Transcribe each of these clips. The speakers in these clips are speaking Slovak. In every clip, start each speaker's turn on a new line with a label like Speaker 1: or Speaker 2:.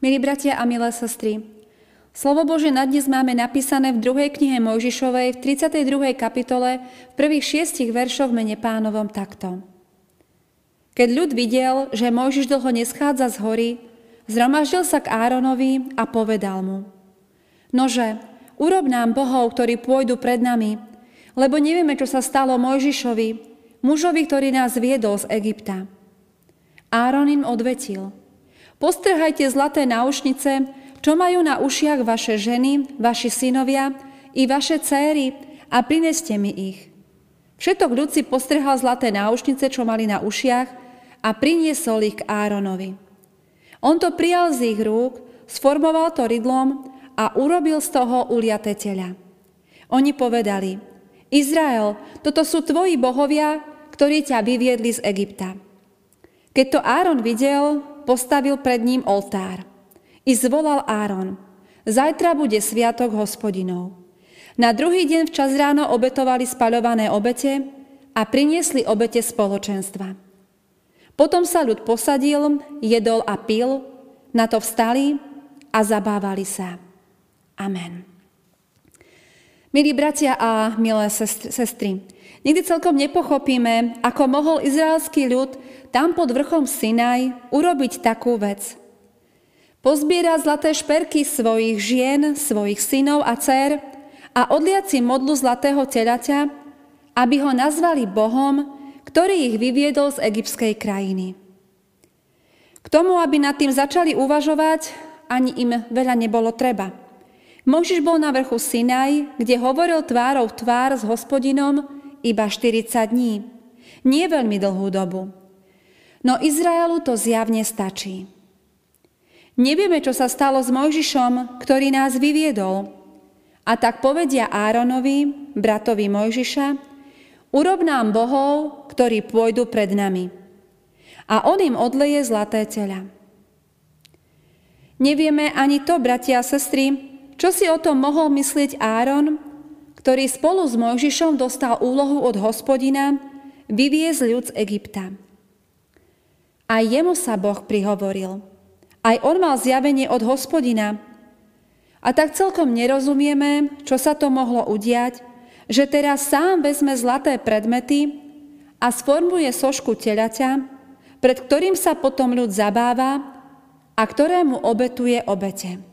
Speaker 1: Milí bratia a milé sestry, Slovo Bože na dnes máme napísané v druhej knihe Mojžišovej v 32. kapitole v prvých šiestich veršoch mene pánovom takto. Keď ľud videl, že Mojžiš dlho neschádza z hory, zhromaždil sa k Áronovi a povedal mu Nože, urob nám bohov, ktorí pôjdu pred nami, lebo nevieme, čo sa stalo Mojžišovi, mužovi, ktorý nás viedol z Egypta. Áron im odvetil – Postrhajte zlaté náušnice, čo majú na ušiach vaše ženy, vaši synovia i vaše céry a prineste mi ich. Všetok ľud si postrhal zlaté náušnice, čo mali na ušiach a priniesol ich k Áronovi. On to prijal z ich rúk, sformoval to rydlom a urobil z toho uliaté tela. Oni povedali, Izrael, toto sú tvoji bohovia, ktorí ťa vyviedli z Egypta. Keď to Áron videl, postavil pred ním oltár. I zvolal Áron, zajtra bude sviatok hospodinov. Na druhý deň včas ráno obetovali spaľované obete a priniesli obete spoločenstva. Potom sa ľud posadil, jedol a pil, na to vstali a zabávali sa. Amen. Milí bratia a milé sestry, nikdy celkom nepochopíme, ako mohol izraelský ľud tam pod vrchom Sinaj urobiť takú vec. Pozbierať zlaté šperky svojich žien, svojich synov a dcer a odliať si modlu zlatého telaťa, aby ho nazvali Bohom, ktorý ich vyviedol z egyptskej krajiny. K tomu, aby nad tým začali uvažovať, ani im veľa nebolo treba – Možiš bol na vrchu Sinaj, kde hovoril tvárou tvár s hospodinom iba 40 dní. Nie veľmi dlhú dobu. No Izraelu to zjavne stačí. Nevieme, čo sa stalo s Mojžišom, ktorý nás vyviedol. A tak povedia Áronovi, bratovi Mojžiša, urob nám bohov, ktorí pôjdu pred nami. A on im odleje zlaté tela. Nevieme ani to, bratia a sestry, čo si o tom mohol myslieť Áron, ktorý spolu s Mojžišom dostal úlohu od hospodina vyviezť ľud z Egypta? Aj jemu sa Boh prihovoril. Aj on mal zjavenie od hospodina. A tak celkom nerozumieme, čo sa to mohlo udiať, že teraz sám vezme zlaté predmety a sformuje sošku telaťa, pred ktorým sa potom ľud zabáva a ktorému obetuje obete.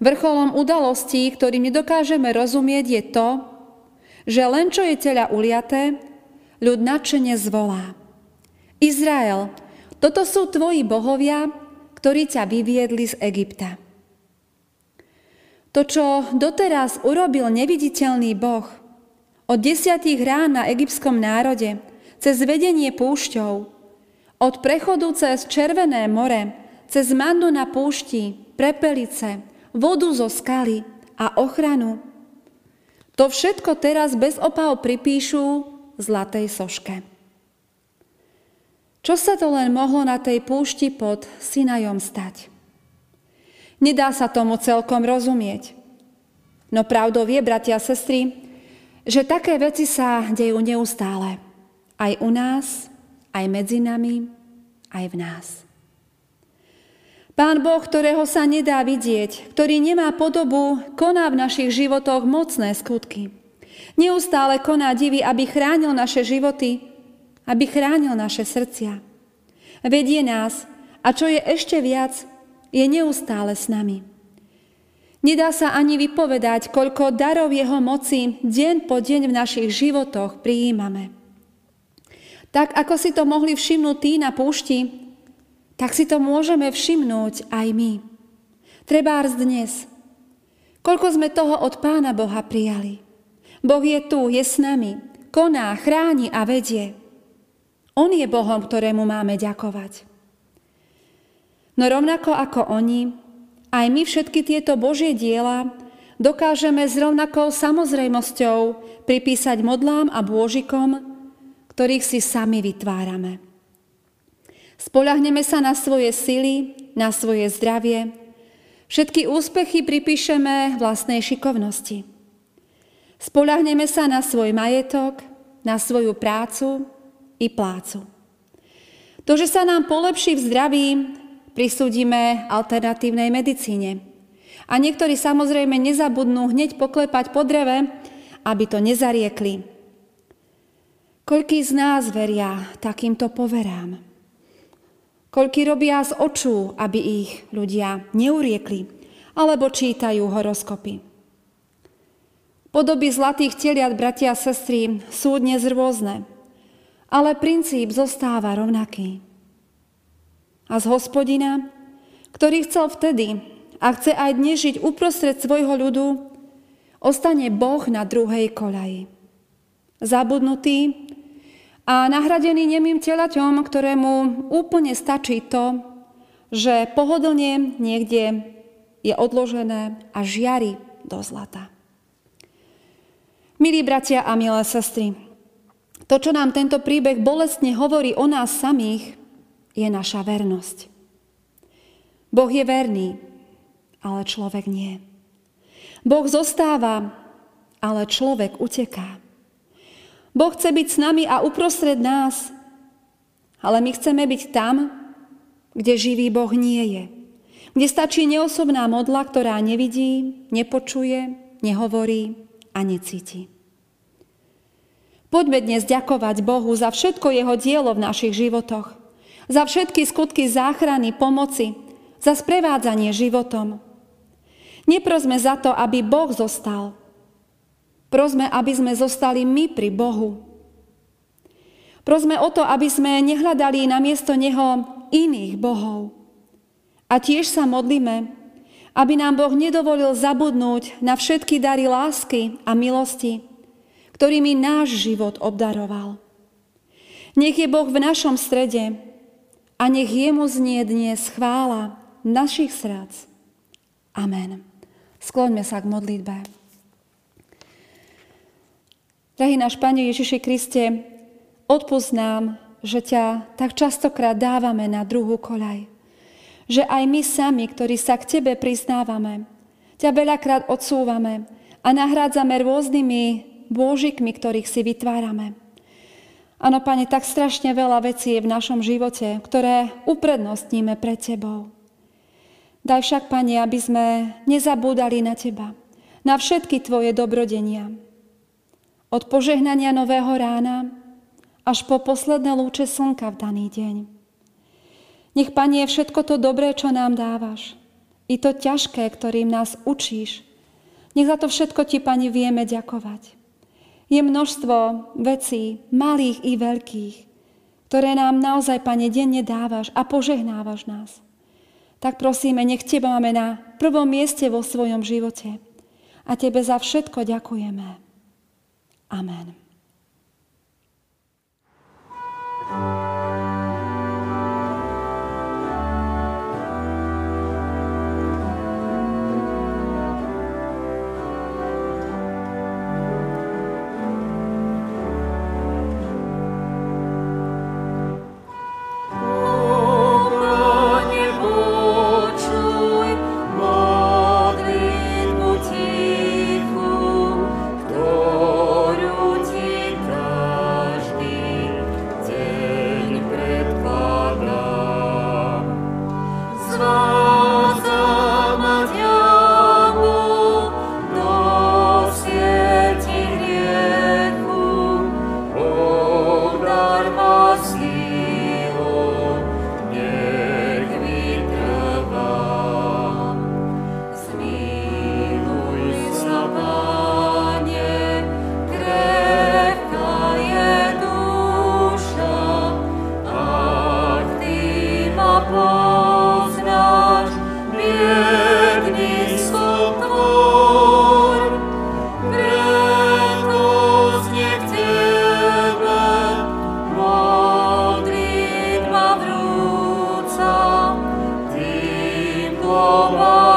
Speaker 1: Vrcholom udalostí, ktorým nedokážeme rozumieť, je to, že len čo je tela uliaté, ľud nadšene zvolá. Izrael, toto sú tvoji bohovia, ktorí ťa vyviedli z Egypta. To, čo doteraz urobil neviditeľný Boh, od desiatých rán na egyptskom národe, cez vedenie púšťou, od prechodu cez Červené more, cez mannu na púšti, prepelice, vodu zo skaly a ochranu. To všetko teraz bez opav pripíšu zlatej soške. Čo sa to len mohlo na tej púšti pod Sinajom stať? Nedá sa tomu celkom rozumieť. No pravdou je, bratia a sestry, že také veci sa dejú neustále. Aj u nás, aj medzi nami, aj v nás. Pán Boh, ktorého sa nedá vidieť, ktorý nemá podobu, koná v našich životoch mocné skutky. Neustále koná divy, aby chránil naše životy, aby chránil naše srdcia. Vedie nás a čo je ešte viac, je neustále s nami. Nedá sa ani vypovedať, koľko darov jeho moci deň po deň v našich životoch prijímame. Tak ako si to mohli všimnúť tí na púšti, tak si to môžeme všimnúť aj my. Trebárs dnes. Koľko sme toho od Pána Boha prijali. Boh je tu, je s nami, koná, chráni a vedie. On je Bohom, ktorému máme ďakovať. No rovnako ako oni, aj my všetky tieto Božie diela dokážeme s rovnakou samozrejmosťou pripísať modlám a bôžikom, ktorých si sami vytvárame. Spolahneme sa na svoje sily, na svoje zdravie. Všetky úspechy pripíšeme vlastnej šikovnosti. Spolahneme sa na svoj majetok, na svoju prácu i plácu. To, že sa nám polepší v zdraví, prisúdime alternatívnej medicíne. A niektorí samozrejme nezabudnú hneď poklepať po dreve, aby to nezariekli. Koľký z nás veria takýmto poverám? Koľký robia z očú, aby ich ľudia neuriekli, alebo čítajú horoskopy. Podoby zlatých teliat, bratia a sestry, sú dnes rôzne, ale princíp zostáva rovnaký. A z hospodina, ktorý chcel vtedy a chce aj dnes žiť uprostred svojho ľudu, ostane Boh na druhej kolaji. Zabudnutý a nahradený nemým telaťom, ktorému úplne stačí to, že pohodlne niekde je odložené a žiari do zlata. Milí bratia a milé sestry, to, čo nám tento príbeh bolestne hovorí o nás samých, je naša vernosť. Boh je verný, ale človek nie. Boh zostáva, ale človek uteká. Boh chce byť s nami a uprostred nás, ale my chceme byť tam, kde živý Boh nie je. Kde stačí neosobná modla, ktorá nevidí, nepočuje, nehovorí, a necíti. Poďme dnes ďakovať Bohu za všetko Jeho dielo v našich životoch, za všetky skutky záchrany, pomoci, za sprevádzanie životom. Neprosme za to, aby Boh zostal. Prosme, aby sme zostali my pri Bohu. Prosme o to, aby sme nehľadali na miesto Neho iných bohov. A tiež sa modlíme, aby nám Boh nedovolil zabudnúť na všetky dary lásky a milosti, ktorými náš život obdaroval. Nech je Boh v našom strede a nech jemu znie dnes chvála našich srdc. Amen. Skloňme sa k modlitbe. Drahý náš Pane Ježiši Kriste, odpust nám, že ťa tak častokrát dávame na druhú koľaj že aj my sami, ktorí sa k Tebe priznávame, ťa veľakrát odsúvame a nahrádzame rôznymi bôžikmi, ktorých si vytvárame. Áno, Pane, tak strašne veľa vecí je v našom živote, ktoré uprednostníme pred Tebou. Daj však, Pane, aby sme nezabúdali na Teba, na všetky Tvoje dobrodenia. Od požehnania nového rána až po posledné lúče slnka v daný deň. Nech, Panie, všetko to dobré, čo nám dávaš, i to ťažké, ktorým nás učíš, nech za to všetko Ti, Pane, vieme ďakovať. Je množstvo vecí, malých i veľkých, ktoré nám naozaj, Pane, denne dávaš a požehnávaš nás. Tak prosíme, nech Teba máme na prvom mieste vo svojom živote. A Tebe za všetko ďakujeme. Amen.
Speaker 2: Oh.